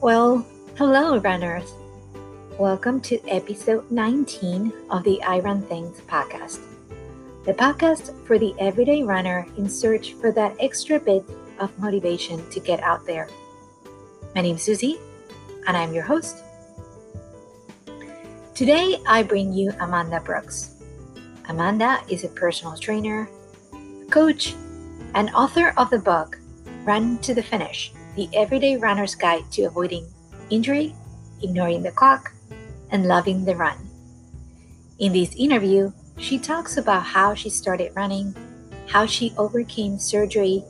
Well, hello, runners. Welcome to episode 19 of the I Run Things podcast, the podcast for the everyday runner in search for that extra bit of motivation to get out there. My name's Susie, and I'm your host. Today, I bring you Amanda Brooks. Amanda is a personal trainer, coach, and author of the book Run to the Finish The Everyday Runner's Guide to Avoiding Injury, Ignoring the Clock, and Loving the Run. In this interview, she talks about how she started running, how she overcame surgery,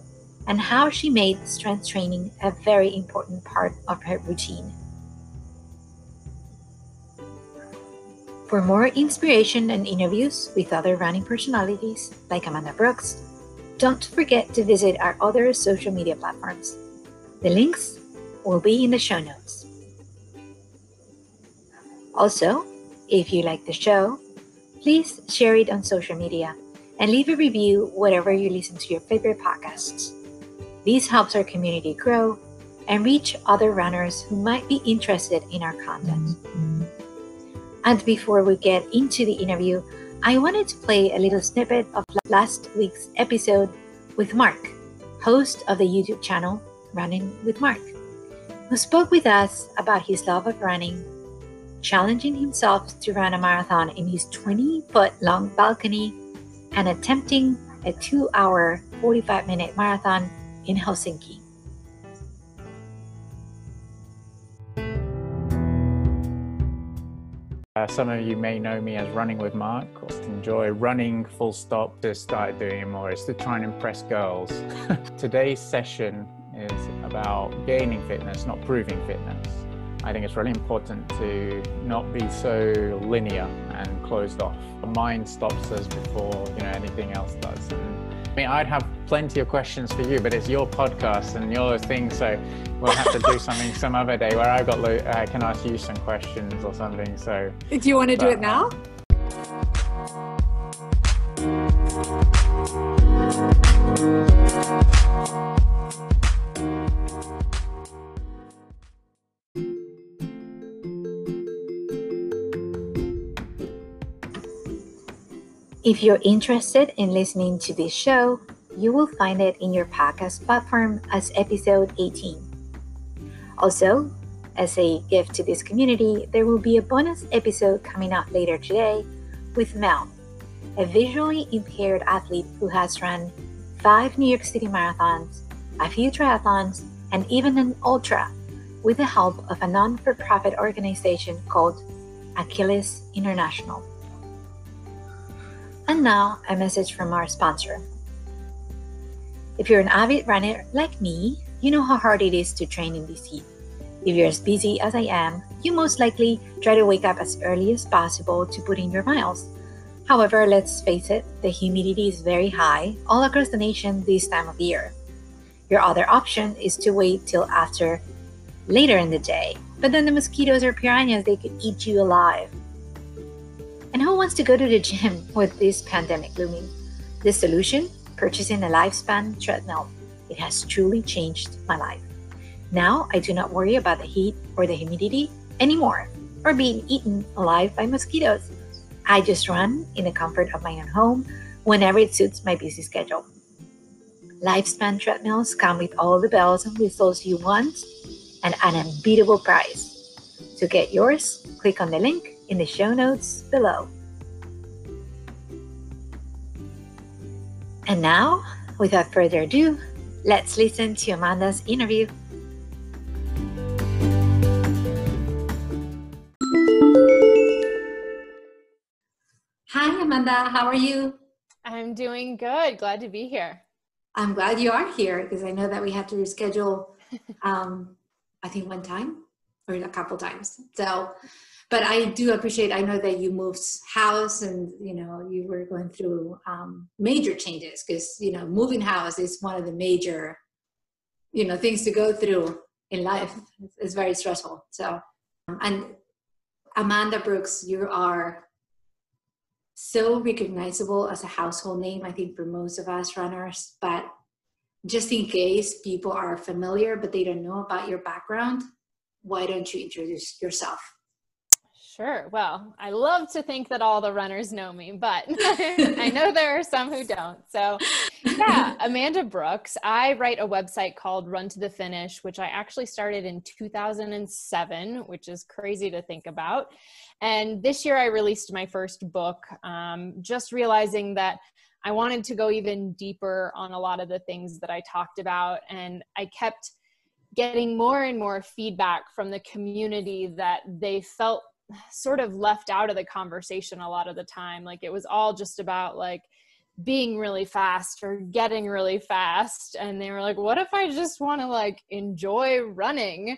and how she made strength training a very important part of her routine. For more inspiration and interviews with other running personalities like Amanda Brooks, don't forget to visit our other social media platforms. The links will be in the show notes. Also, if you like the show, please share it on social media and leave a review wherever you listen to your favorite podcasts. This helps our community grow and reach other runners who might be interested in our content. And before we get into the interview, I wanted to play a little snippet of last week's episode with Mark, host of the YouTube channel Running with Mark, who spoke with us about his love of running, challenging himself to run a marathon in his 20 foot long balcony, and attempting a 2 hour, 45 minute marathon in Helsinki. Uh, some of you may know me as Running with Mark. I enjoy running full stop. Just started doing more. It's to try and impress girls. Today's session is about gaining fitness, not proving fitness. I think it's really important to not be so linear and closed off. The mind stops us before you know anything else does. And I mean, I'd have plenty of questions for you, but it's your podcast and your thing, so we'll have to do something some other day where I've got I can ask you some questions or something. So, do you want to do it um, now? If you're interested in listening to this show, you will find it in your podcast platform as episode 18. Also, as a gift to this community, there will be a bonus episode coming out later today with Mel, a visually impaired athlete who has run five New York City marathons, a few triathlons, and even an ultra with the help of a non for profit organization called Achilles International. And now, a message from our sponsor. If you're an avid runner like me, you know how hard it is to train in this heat. If you're as busy as I am, you most likely try to wake up as early as possible to put in your miles. However, let's face it, the humidity is very high all across the nation this time of year. Your other option is to wait till after later in the day, but then the mosquitoes or piranhas they could eat you alive. And who wants to go to the gym with this pandemic looming? The solution? Purchasing a lifespan treadmill. It has truly changed my life. Now I do not worry about the heat or the humidity anymore, or being eaten alive by mosquitoes. I just run in the comfort of my own home whenever it suits my busy schedule. Lifespan treadmills come with all the bells and whistles you want and an unbeatable price. To get yours, click on the link in the show notes below. And now, without further ado, let's listen to Amanda's interview. Hi, Amanda. How are you? I'm doing good. Glad to be here. I'm glad you are here because I know that we had to reschedule, um, I think, one time or a couple times. So but I do appreciate. I know that you moved house, and you know you were going through um, major changes because you know moving house is one of the major, you know, things to go through in life. It's very stressful. So, and Amanda Brooks, you are so recognizable as a household name. I think for most of us runners, but just in case people are familiar but they don't know about your background why don't you introduce yourself? Sure. Well, I love to think that all the runners know me, but I know there are some who don't. So, yeah, Amanda Brooks. I write a website called Run to the Finish, which I actually started in 2007, which is crazy to think about. And this year I released my first book, um, just realizing that I wanted to go even deeper on a lot of the things that I talked about. And I kept getting more and more feedback from the community that they felt sort of left out of the conversation a lot of the time. Like it was all just about like being really fast or getting really fast. And they were like what if i just want to like enjoy running?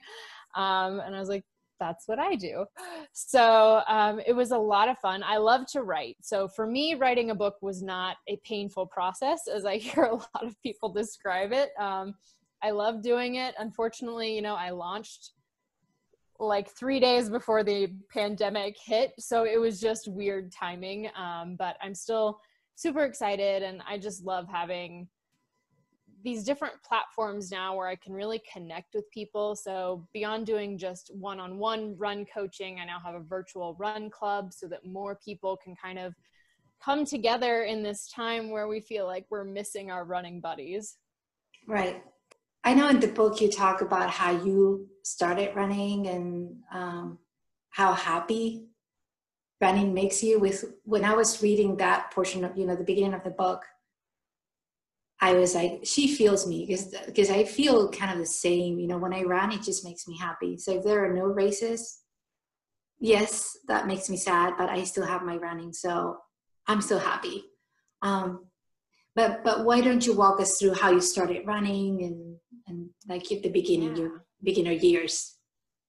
Um, and i was like that's what i do. So um, it was a lot of fun. I love to write. So for me writing a book was not a painful process as i hear a lot of people describe it. Um, i love doing it. Unfortunately you know i launched like three days before the pandemic hit. So it was just weird timing. Um, but I'm still super excited and I just love having these different platforms now where I can really connect with people. So beyond doing just one-on-one run coaching, I now have a virtual run club so that more people can kind of come together in this time where we feel like we're missing our running buddies. Right. I know in the book you talk about how you started running and um, how happy running makes you. With when I was reading that portion of you know the beginning of the book, I was like, she feels me because because I feel kind of the same. You know, when I run, it just makes me happy. So if there are no races, yes, that makes me sad, but I still have my running, so I'm still happy. Um, but but why don't you walk us through how you started running and and like at the beginning yeah. your beginner years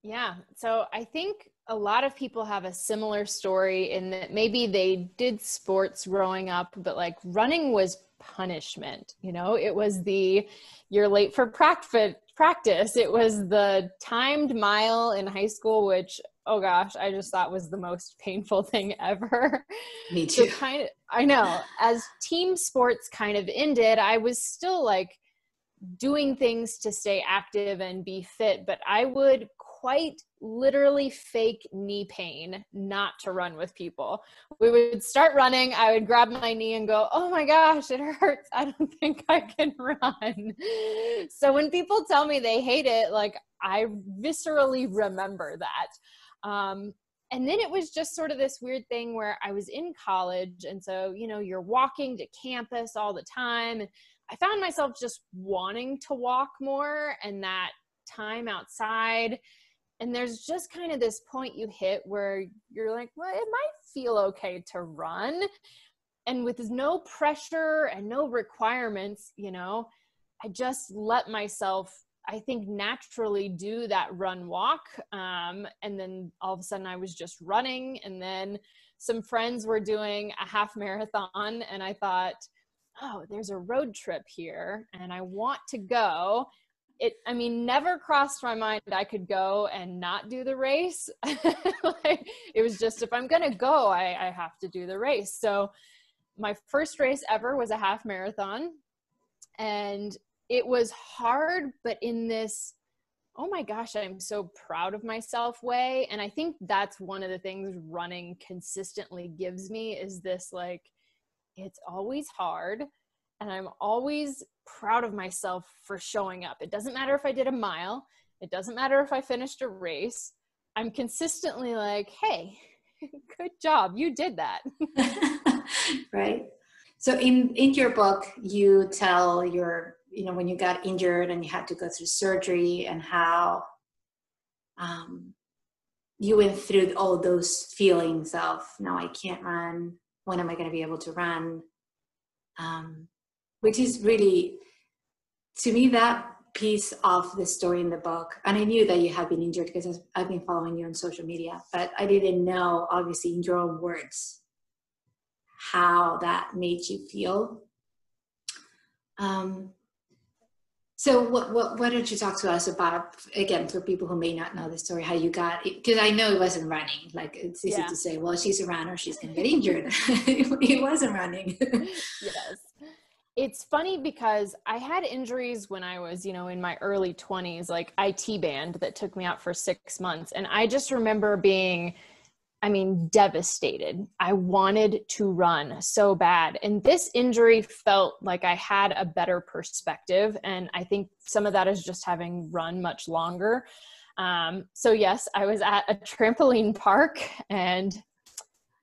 yeah so i think a lot of people have a similar story in that maybe they did sports growing up but like running was punishment you know it was the you're late for practice it was the timed mile in high school which oh gosh, I just thought was the most painful thing ever. Me too. So kind of, I know. As team sports kind of ended, I was still like doing things to stay active and be fit, but I would quite literally fake knee pain not to run with people. We would start running, I would grab my knee and go, "Oh my gosh, it hurts. I don't think I can run." So when people tell me they hate it, like I viscerally remember that. Um, and then it was just sort of this weird thing where I was in college. And so, you know, you're walking to campus all the time. I found myself just wanting to walk more and that time outside. And there's just kind of this point you hit where you're like, well, it might feel okay to run. And with no pressure and no requirements, you know, I just let myself I think naturally do that run walk. Um, and then all of a sudden I was just running. And then some friends were doing a half marathon. And I thought, oh, there's a road trip here and I want to go. It, I mean, never crossed my mind I could go and not do the race. like, it was just, if I'm going to go, I, I have to do the race. So my first race ever was a half marathon. And it was hard, but in this, oh my gosh, I'm so proud of myself way. And I think that's one of the things running consistently gives me is this like, it's always hard. And I'm always proud of myself for showing up. It doesn't matter if I did a mile, it doesn't matter if I finished a race. I'm consistently like, hey, good job, you did that. right. So in in your book, you tell your you know when you got injured and you had to go through surgery and how um, you went through all those feelings of no i can't run when am i going to be able to run? Um, which is really to me that piece of the story in the book and i knew that you had been injured because i've been following you on social media but i didn't know obviously in your own words how that made you feel. Um, so what, what, why don't you talk to us about, again, for people who may not know the story, how you got, because I know it wasn't running. Like it's easy yeah. to say, well, she's a runner, she's going to get injured. it wasn't running. yes. it's funny because I had injuries when I was, you know, in my early 20s, like IT band that took me out for six months. And I just remember being, I mean, devastated. I wanted to run so bad. And this injury felt like I had a better perspective. And I think some of that is just having run much longer. Um, so, yes, I was at a trampoline park and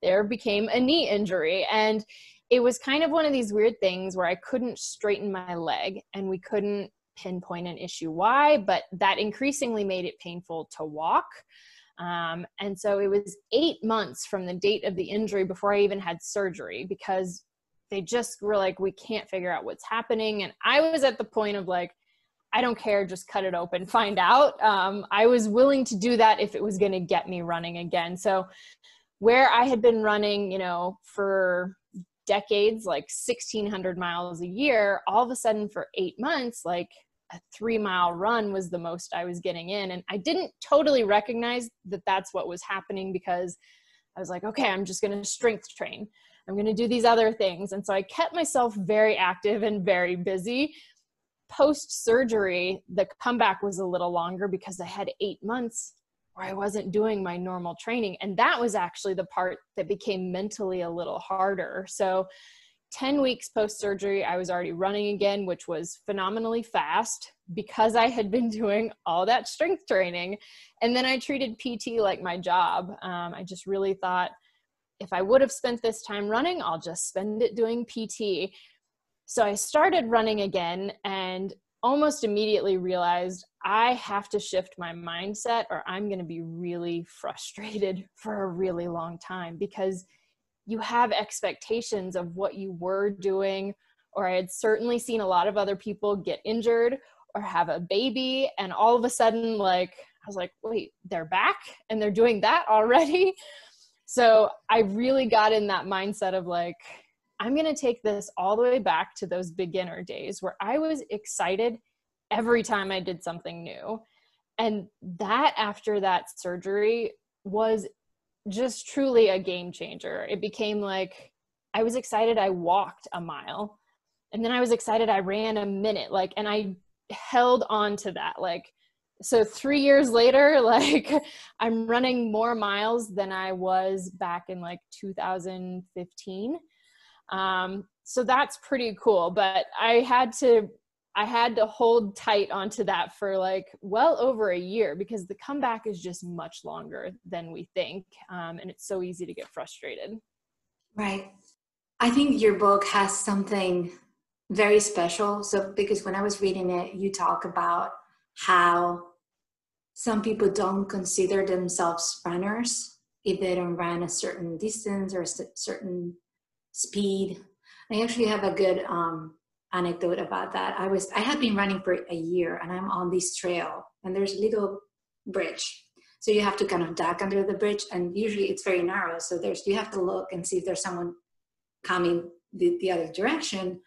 there became a knee injury. And it was kind of one of these weird things where I couldn't straighten my leg and we couldn't pinpoint an issue why, but that increasingly made it painful to walk. Um, and so it was eight months from the date of the injury before I even had surgery because they just were like, we can't figure out what's happening. And I was at the point of like, I don't care, just cut it open, find out. Um, I was willing to do that if it was going to get me running again. So, where I had been running, you know, for decades, like 1600 miles a year, all of a sudden for eight months, like a three mile run was the most I was getting in. And I didn't totally recognize that that's what was happening because I was like, okay, I'm just going to strength train. I'm going to do these other things. And so I kept myself very active and very busy. Post surgery, the comeback was a little longer because I had eight months where I wasn't doing my normal training. And that was actually the part that became mentally a little harder. So, 10 weeks post surgery, I was already running again, which was phenomenally fast because I had been doing all that strength training. And then I treated PT like my job. Um, I just really thought if I would have spent this time running, I'll just spend it doing PT. So I started running again and almost immediately realized I have to shift my mindset or I'm going to be really frustrated for a really long time because you have expectations of what you were doing. Or I had certainly seen a lot of other people get injured or have a baby. And all of a sudden, like, I was like, wait, they're back and they're doing that already. So I really got in that mindset of like, I'm going to take this all the way back to those beginner days where I was excited every time I did something new. And that after that surgery was just truly a game changer. It became like I was excited I walked a mile and then I was excited I ran a minute like and I held on to that like so 3 years later like I'm running more miles than I was back in like 2015 um, so that's pretty cool. But I had to I had to hold tight onto that for like well over a year because the comeback is just much longer than we think. Um, and it's so easy to get frustrated. Right. I think your book has something very special. So, because when I was reading it, you talk about how some people don't consider themselves runners if they don't run a certain distance or a certain speed. I actually have a good um, anecdote about that. I was I had been running for a year and I'm on this trail and there's a little bridge. So you have to kind of duck under the bridge and usually it's very narrow. So there's you have to look and see if there's someone coming the, the other direction.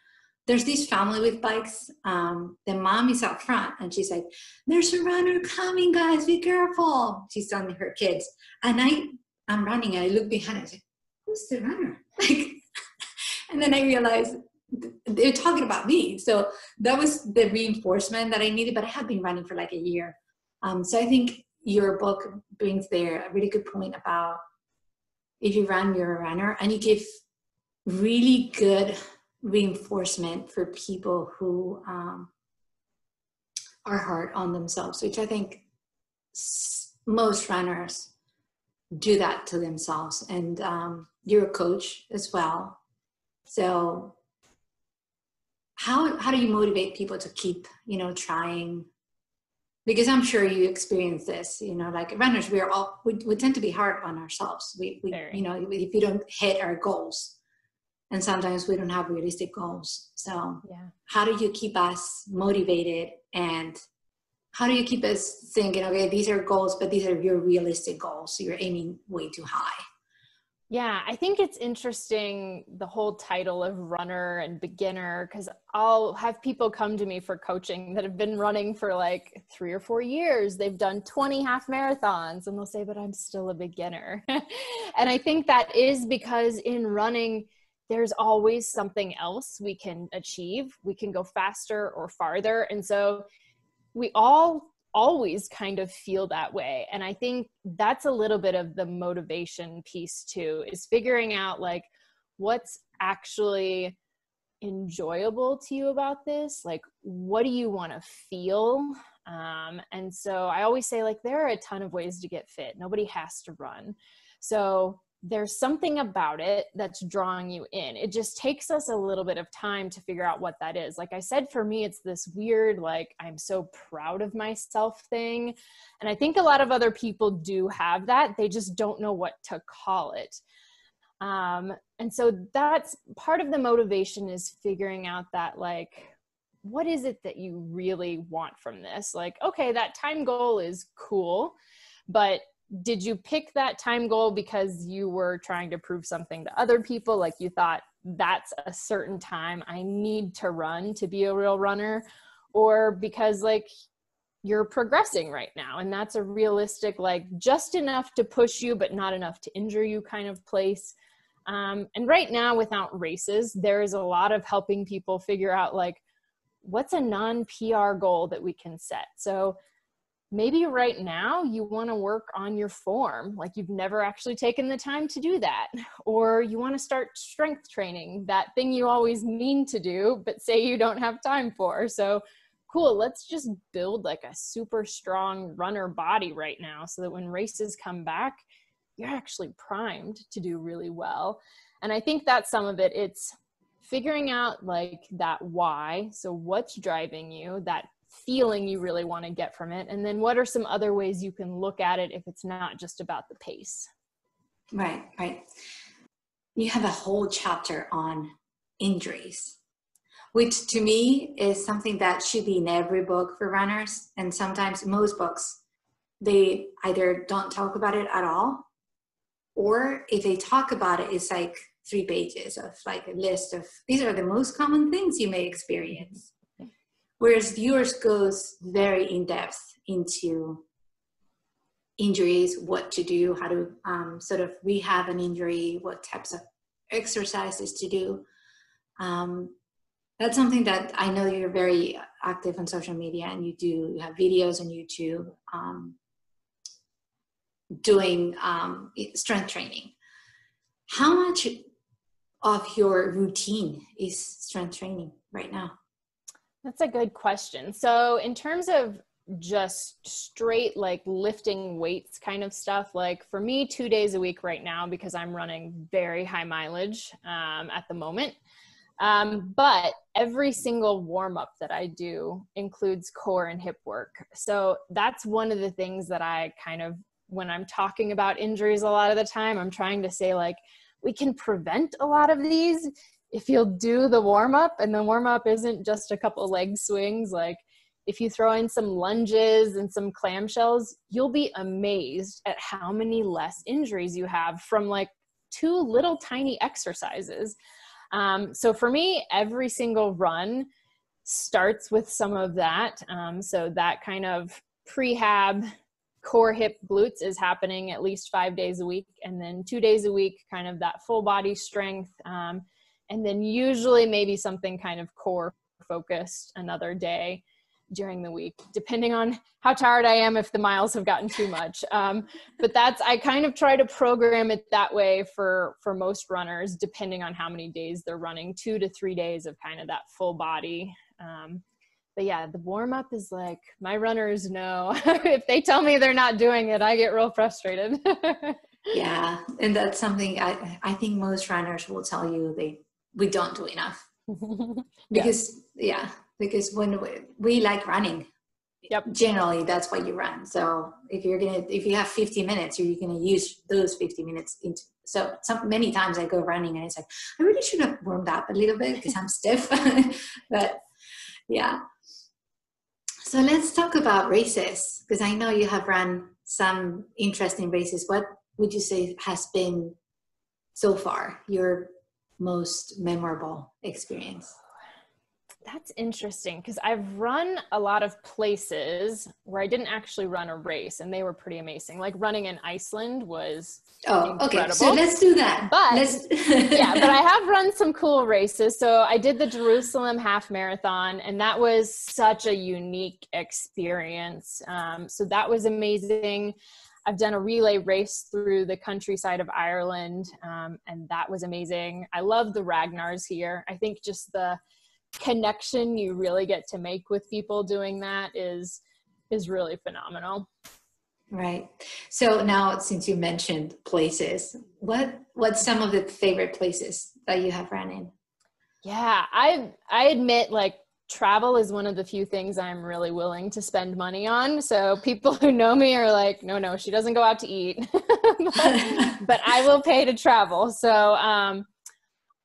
There's this family with bikes. Um, the mom is out front and she's like, There's a runner coming, guys, be careful. She's telling her kids. And I I'm running and I look behind and I say, Who's the runner? Like and then I realized they're talking about me. So that was the reinforcement that I needed, but I had been running for like a year. Um, so I think your book brings there a really good point about if you run, you're a runner, and you give really good reinforcement for people who um, are hard on themselves, which I think most runners do that to themselves. And um, you're a coach as well. So how how do you motivate people to keep, you know, trying? Because I'm sure you experience this, you know, like runners, we are all we, we tend to be hard on ourselves. We, we you know, if you don't hit our goals, and sometimes we don't have realistic goals. So yeah. how do you keep us motivated and how do you keep us thinking, okay, these are goals, but these are your realistic goals. So you're aiming way too high. Yeah, I think it's interesting the whole title of runner and beginner because I'll have people come to me for coaching that have been running for like three or four years. They've done 20 half marathons and they'll say, but I'm still a beginner. and I think that is because in running, there's always something else we can achieve. We can go faster or farther. And so we all always kind of feel that way. And I think that's a little bit of the motivation piece too, is figuring out like what's actually enjoyable to you about this like what do you want to feel um, and so i always say like there are a ton of ways to get fit nobody has to run so there's something about it that's drawing you in. It just takes us a little bit of time to figure out what that is. Like I said, for me, it's this weird, like, I'm so proud of myself thing. And I think a lot of other people do have that. They just don't know what to call it. Um, and so that's part of the motivation is figuring out that, like, what is it that you really want from this? Like, okay, that time goal is cool, but did you pick that time goal because you were trying to prove something to other people? Like you thought that's a certain time i need to run to be a real runner or because like you're progressing right now and that's a realistic like just enough to push you but not enough to injure you kind of place. Um, and right now without races there is a lot of helping people figure out like what's a non pr goal that we can set? So maybe right now you want to work on your form like you've never actually taken the time to do that or you want to start strength training that thing you always mean to do but say you don't have time for. So cool let's just build like a super strong runner body right now so that when races come back you're actually primed to do really well. And i think that's some of it it's figuring out like that why. So what's driving you that feeling you really want to get from it and then what are some other ways you can look at it if it's not just about the pace? Right right. You have a whole chapter on injuries which to me is something that should be in every book for runners and sometimes most books they either don't talk about it at all or if they talk about it it's like three pages of like a list of these are the most common things you may experience whereas yours goes very in depth into injuries, what to do, how to um, sort of rehab an injury, what types of exercises to do. Um, that's something that I know you're very active on social media and you do, you have videos on YouTube um, doing um, strength training. How much of your routine is strength training right now? That's a good question. So, in terms of just straight like lifting weights kind of stuff, like for me, two days a week right now because I'm running very high mileage um, at the moment. Um, but every single warm up that I do includes core and hip work. So, that's one of the things that I kind of, when I'm talking about injuries a lot of the time, I'm trying to say, like, we can prevent a lot of these if you'll do the warm up and the warm up isn't just a couple leg swings like if you throw in some lunges and some clamshells you'll be amazed at how many less injuries you have from like two little tiny exercises. Um, so for me every single run starts with some of that. Um, so that kind of prehab core hip glutes is happening at least five days a week and then two days a week kind of that full body strength. Um, and then usually maybe something kind of core focused another day during the week depending on how tired i am if the miles have gotten too much. Um, but that's i kind of try to program it that way for for most runners depending on how many days they're running two to three days of kind of that full body. Um, but yeah the warm up is like my runners know. If they tell me they're not doing it i get real frustrated. Yeah and that's something i i think most runners will tell you they we don't do enough. Because yeah. yeah because when we, we, like running. Yep. Generally that's why you run. So if you're gonna if you have 50 minutes you're gonna use those 50 minutes into so some many times i go running and it's like i really should have warmed up a little bit because i'm stiff. But yeah. So let's talk about races because i know you have run some interesting races. What would you say has been so far your most memorable experience? That's interesting because I've run a lot of places where I didn't actually run a race and they were pretty amazing. Like running in Iceland was Oh, incredible. okay. So let's do that. But yeah, but I have run some cool races. So I did the Jerusalem half marathon, and that was such a unique experience. Um, so that was amazing. I've done a relay race through the countryside of Ireland, um, and that was amazing. I love the Ragnars here. I think just the connection you really get to make with people doing that is is really phenomenal. Right. So now, since you mentioned places, what what's some of the favorite places that you have ran in? Yeah, I I admit like travel is one of the few things I'm really willing to spend money on. So people who know me are like, no, no, she doesn't go out to eat, but, but, I will pay to travel. So um,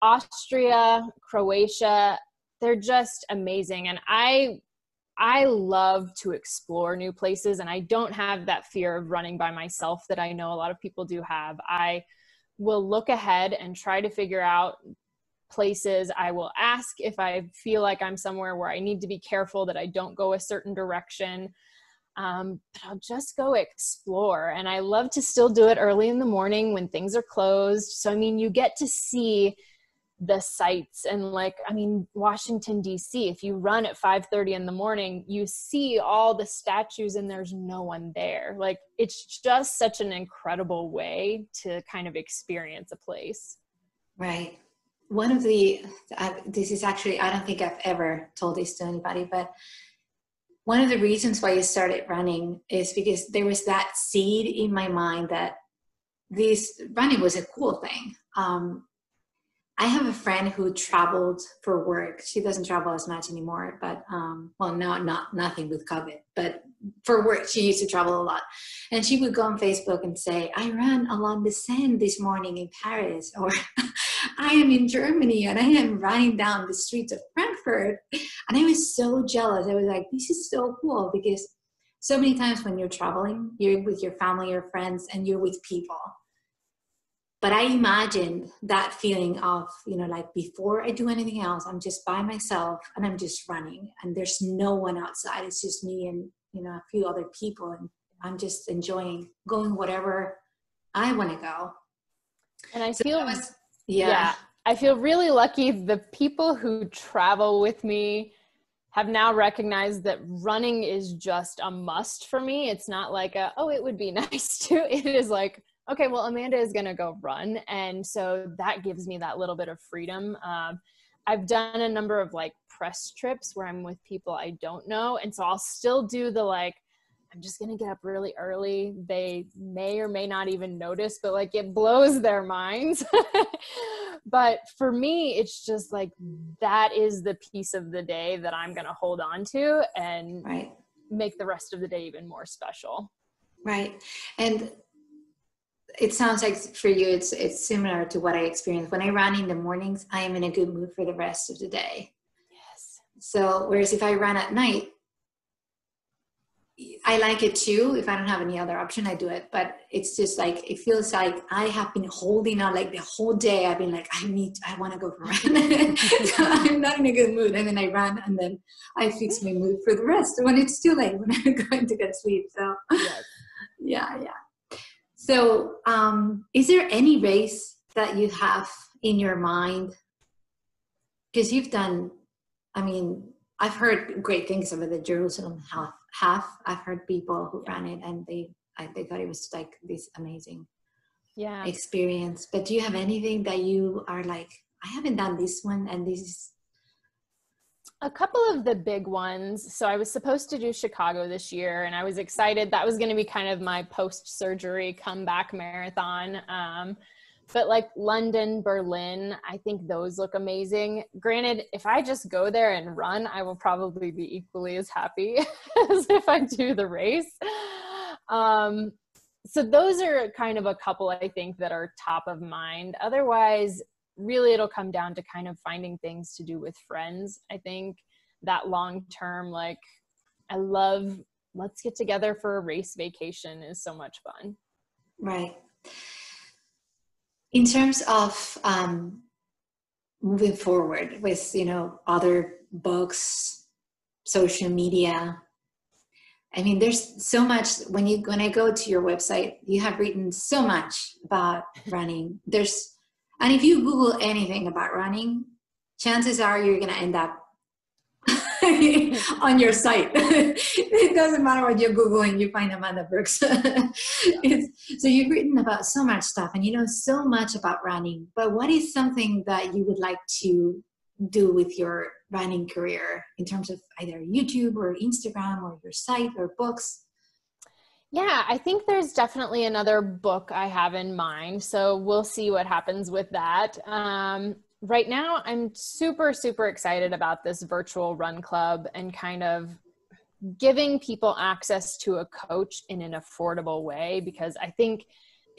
Austria, Croatia, they're just amazing, and I I love to explore new places and I don't have that fear of running by myself that I know a lot of people do have. I will look ahead and try to figure out places. I will ask if I feel like I'm somewhere where I need to be careful that I don't go a certain direction. Um, but I'll just go explore. And I love to still do it early in the morning when things are closed. So, I mean, you get to see the sights and like i mean washington d.c if you run at 5.30 in the morning you see all the statues and there's no one there like it's just such an incredible way to kind of experience a place right one of the this is actually i don't think i've ever told this to anybody but one of the reasons why i started running is because there was that seed in my mind that this running was a cool thing um, I have a friend who traveled for work. She doesn't travel as much anymore, but um, well, no, not nothing with COVID, but for work, she used to travel a lot. And she would go on Facebook and say, I ran along the Seine this morning in Paris, or I am in Germany and I am running down the streets of Frankfurt. And I was so jealous. I was like, this is so cool because so many times when you're traveling, you're with your family or friends and you're with people but i imagined that feeling of you know like before i do anything else i'm just by myself and i'm just running and there's no one outside it's just me and you know a few other people and i'm just enjoying going whatever i want to go and i so feel was, yeah. yeah i feel really lucky the people who travel with me have now recognized that running is just a must for me it's not like a oh it would be nice to it is like okay, well, Amanda is going to go run. And so that gives me that little bit of freedom. Um, I've done a number of like press trips where I'm with people I don't know. And so I'll still do the like, I'm just going to get up really early. They may or may not even notice, but like it blows their minds. but for me, it's just like that is the piece of the day that I'm going to hold on to and right. make the rest of the day even more special. Right. And it sounds like for you it's it's similar to what I experience when I run in the mornings. I am in a good mood for the rest of the day. Yes. So whereas if I run at night, I like it too. If I don't have any other option, I do it. But it's just like it feels like I have been holding on like the whole day. I've been like, I need, I want to go for a run. so I'm not in a good mood, and then I run, and then I fix my mood for the rest when it's too late when I'm going to get sleep. So yes. yeah, yeah. So, um, is there any race that you have in your mind? Because you've done, I mean, I've heard great things about the Jerusalem half. Half. I've heard people who ran it and they, I, they thought it was like this amazing yeah. experience. But do you have anything that you are like, I haven't done this one and this is a couple of the big ones. So I was supposed to do Chicago this year, and I was excited. That was going to be kind of my post surgery comeback marathon. Um, but like London, Berlin, I think those look amazing. Granted, if I just go there and run, I will probably be equally as happy as if I do the race. Um, so those are kind of a couple I think that are top of mind. Otherwise, really it'll come down to kind of finding things to do with friends i think that long term like i love let's get together for a race vacation is so much fun right in terms of um, moving forward with you know other books, social media. I mean, there's so much when you when I go to your website, you have written so much about running. There's and if you Google anything about running, chances are you're gonna end up on your site. it doesn't matter what you're Googling, you find Amanda Brooks. so you've written about so much stuff and you know so much about running, but what is something that you would like to do with your running career in terms of either YouTube or Instagram or your site or books? Yeah, I think there's definitely another book I have in mind. So we'll see what happens with that. Um, right now, I'm super, super excited about this virtual run club and kind of giving people access to a coach in an affordable way because I think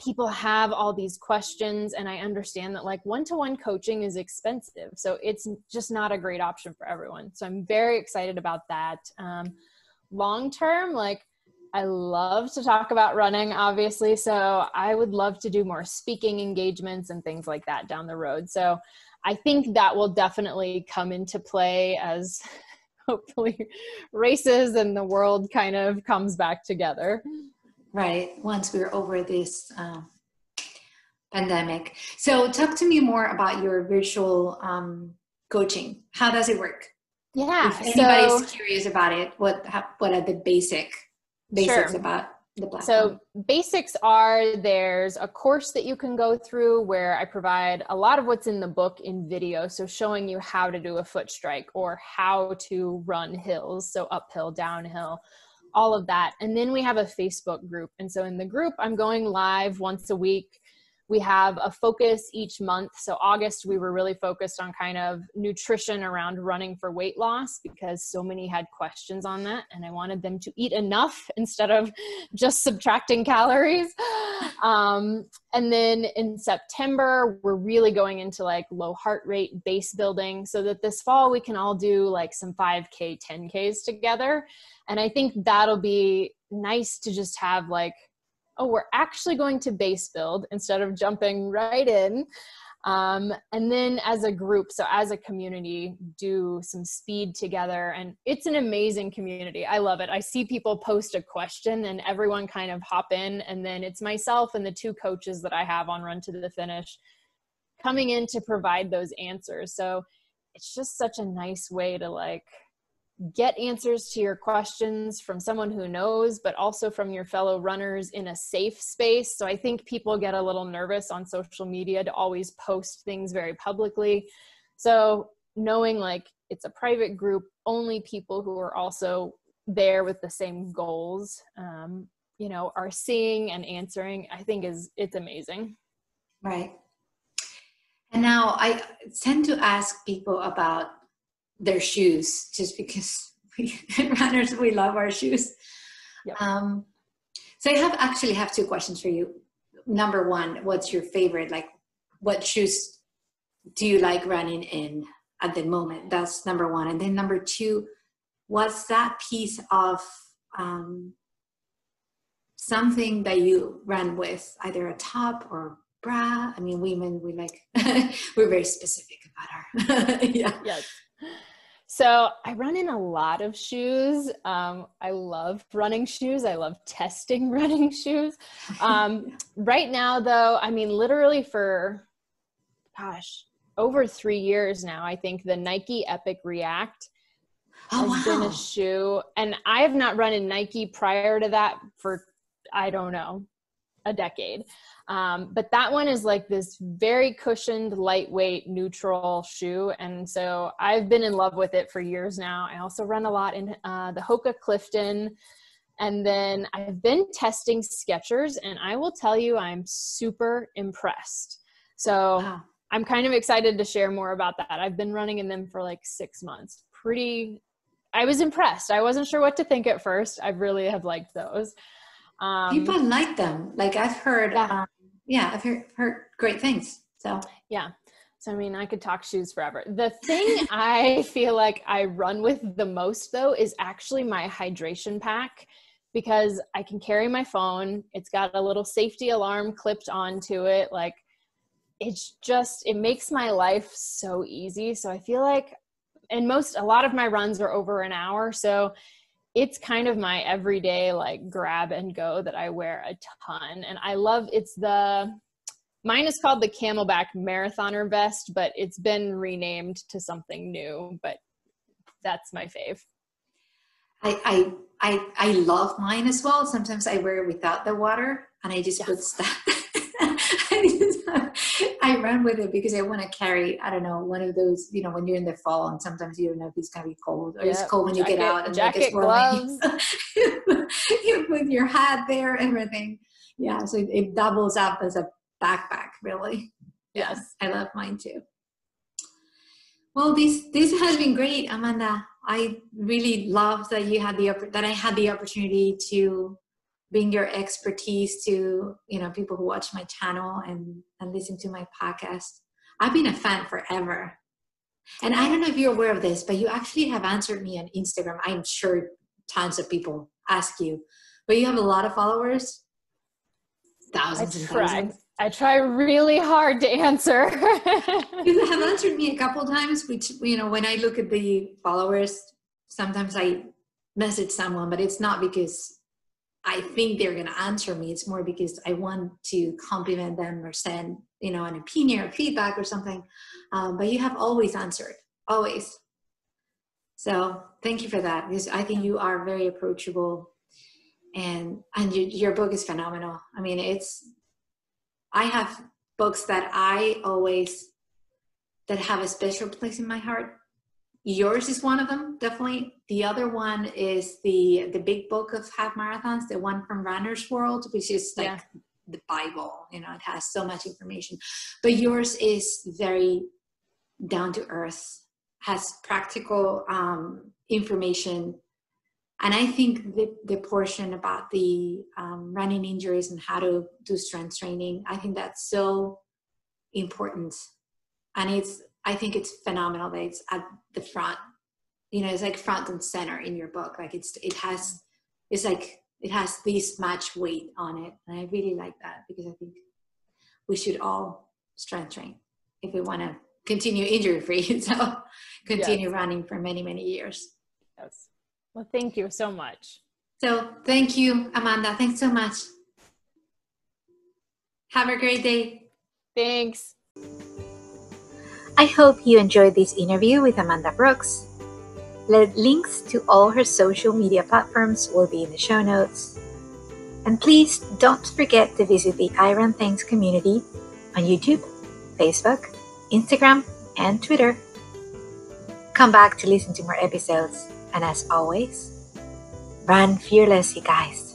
people have all these questions and i understand that like one-to-one coaching is expensive so it's just not a great option for everyone. So i'm very excited about that. Um, long term like i love to talk about running obviously so i would love to do more speaking engagements and things like that down the road. So i think that will definitely come into play as hopefully races and the world kind of comes back together. Right once we're over this uh, pandemic. So talk to me more about your virtual um, coaching. How does it work? Yeah if anybody's so, curious about it what what are the basic basics sure. about so basics are there's a course that you can go through where i provide a lot of what's in the book in video so showing you how to do a foot strike or how to run hills so uphill downhill all of that. And then we have a Facebook group. And so in the group, I'm going live once a week. We have a focus each month. So, August, we were really focused on kind of nutrition around running for weight loss because so many had questions on that. And I wanted them to eat enough instead of just subtracting calories. Um, and then in September, we're really going into like low heart rate base building so that this fall we can all do like some 5K, 10Ks together and I think that'll be nice to just have like, oh, we're actually going to base build instead of jumping right in. Um, and then as a group, so as a community, do some speed together. And it's an amazing community. I love it. I see people post a question and everyone kind of hop in. And then it's myself and the two coaches that I have on Run to the Finish coming in to provide those answers. So it's just such a nice way to like get answers to your questions from someone who knows, but also from your fellow runners in a safe space. So I think people get a little nervous on social media to always post things very publicly. So knowing like it's a private group, only people who are also there with the same goals, um, you know, are seeing and answering, I think is it's amazing. Right. And now I tend to ask people about their shoes just because we runners we love our shoes. Yep. um, so i have actually have two questions for you. Number one what's your favorite like what shoes do you like running in at the moment? That's number one. And then number two what's that piece of um, something that you run with either a top or bra? I mean women we like we're very specific about our yeah. Yes so I run in a lot of shoes. Um, I love running shoes. I love testing running shoes. Um, right now, though, I mean, literally for, gosh, over three years now, I think the Nike Epic React oh, has wow. been a shoe. And I have not run in Nike prior to that for, I don't know, a decade. Um, but that one is like this very cushioned, lightweight, neutral shoe. And so I've been in love with it for years now. I also run a lot in uh, the Hoka Clifton. And then I've been testing Skechers, and I will tell you, I'm super impressed. So wow. I'm kind of excited to share more about that. I've been running in them for like six months. Pretty, I was impressed. I wasn't sure what to think at first. I really have liked those. Um, People like them. Like I've heard, yeah. um, yeah, I've heard, heard great things. So yeah. So I mean, I could talk shoes forever. The thing I feel like I run with the most though is actually my hydration pack because I can carry my phone. It's got a little safety alarm clipped onto it. Like it's just it makes my life so easy. So I feel like and most a lot of my runs are over an hour so it's kind of my everyday like grab and go that i wear a ton and i love it's the mine is called the CamelBak marathoner vest but it's been renamed to something new but that's my fave I, I I I love mine as well. Sometimes I wear it without the water, and I just put stuff. I run with it because I want to carry, I don't know, one of those, you know, when you're in the fall and sometimes you don't know if it's going to be cold or yep. it's cold when jacket, you get out and jacket, like gloves. you put your hat there, and everything. Yeah. So it, it doubles up as a backpack, really. Yes. I love mine too. Well, this, this has been great, Amanda. I really love that you had the, that I had the opportunity to bring your expertise to you know people who watch my channel and and listen to my podcast. I've been a fan forever. And i don't know if you're aware of this but you actually have answered me on instagram. I'm sure tons of people ask you but you have a lot of followers? Thousands I and try. thousands. I try really hard to answer. you have answered me a couple times, which you know, when I look at the followers, sometimes I message someone, but it's not because I think they're going to answer me. It's more because I want to compliment them or send, you know, an opinion or feedback or something. Um, but you have always answered, always. So thank you for that because I think you are very approachable, and and you, your book is phenomenal. I mean, it's. I have books that I always that have a special place in my heart yours is one of them definitely. The other one is the the big book of half marathons the one from runner's world which is like yeah. the bible you know it has so much information. But yours is very down to earth has practical um, information. And i think the, the portion about the um, running injuries and how to do strength training i think that's so important. And it's I think it's phenomenal that it's at the front. You know, it's like front and center in your book. Like it's it has it's like it has this much weight on it. And I really like that because I think we should all strength train if we want to continue injury free. so continue yes. running for many, many years. Yes. Well, thank you so much. So thank you, Amanda. Thanks so much. Have a great day. Thanks. I hope you enjoyed this interview with Amanda Brooks. The Links to all her social media platforms will be in the show notes. And please don't forget to visit the Iron Things community on YouTube, Facebook, Instagram, and Twitter. Come back to listen to more episodes. And as always, run fearless, you guys.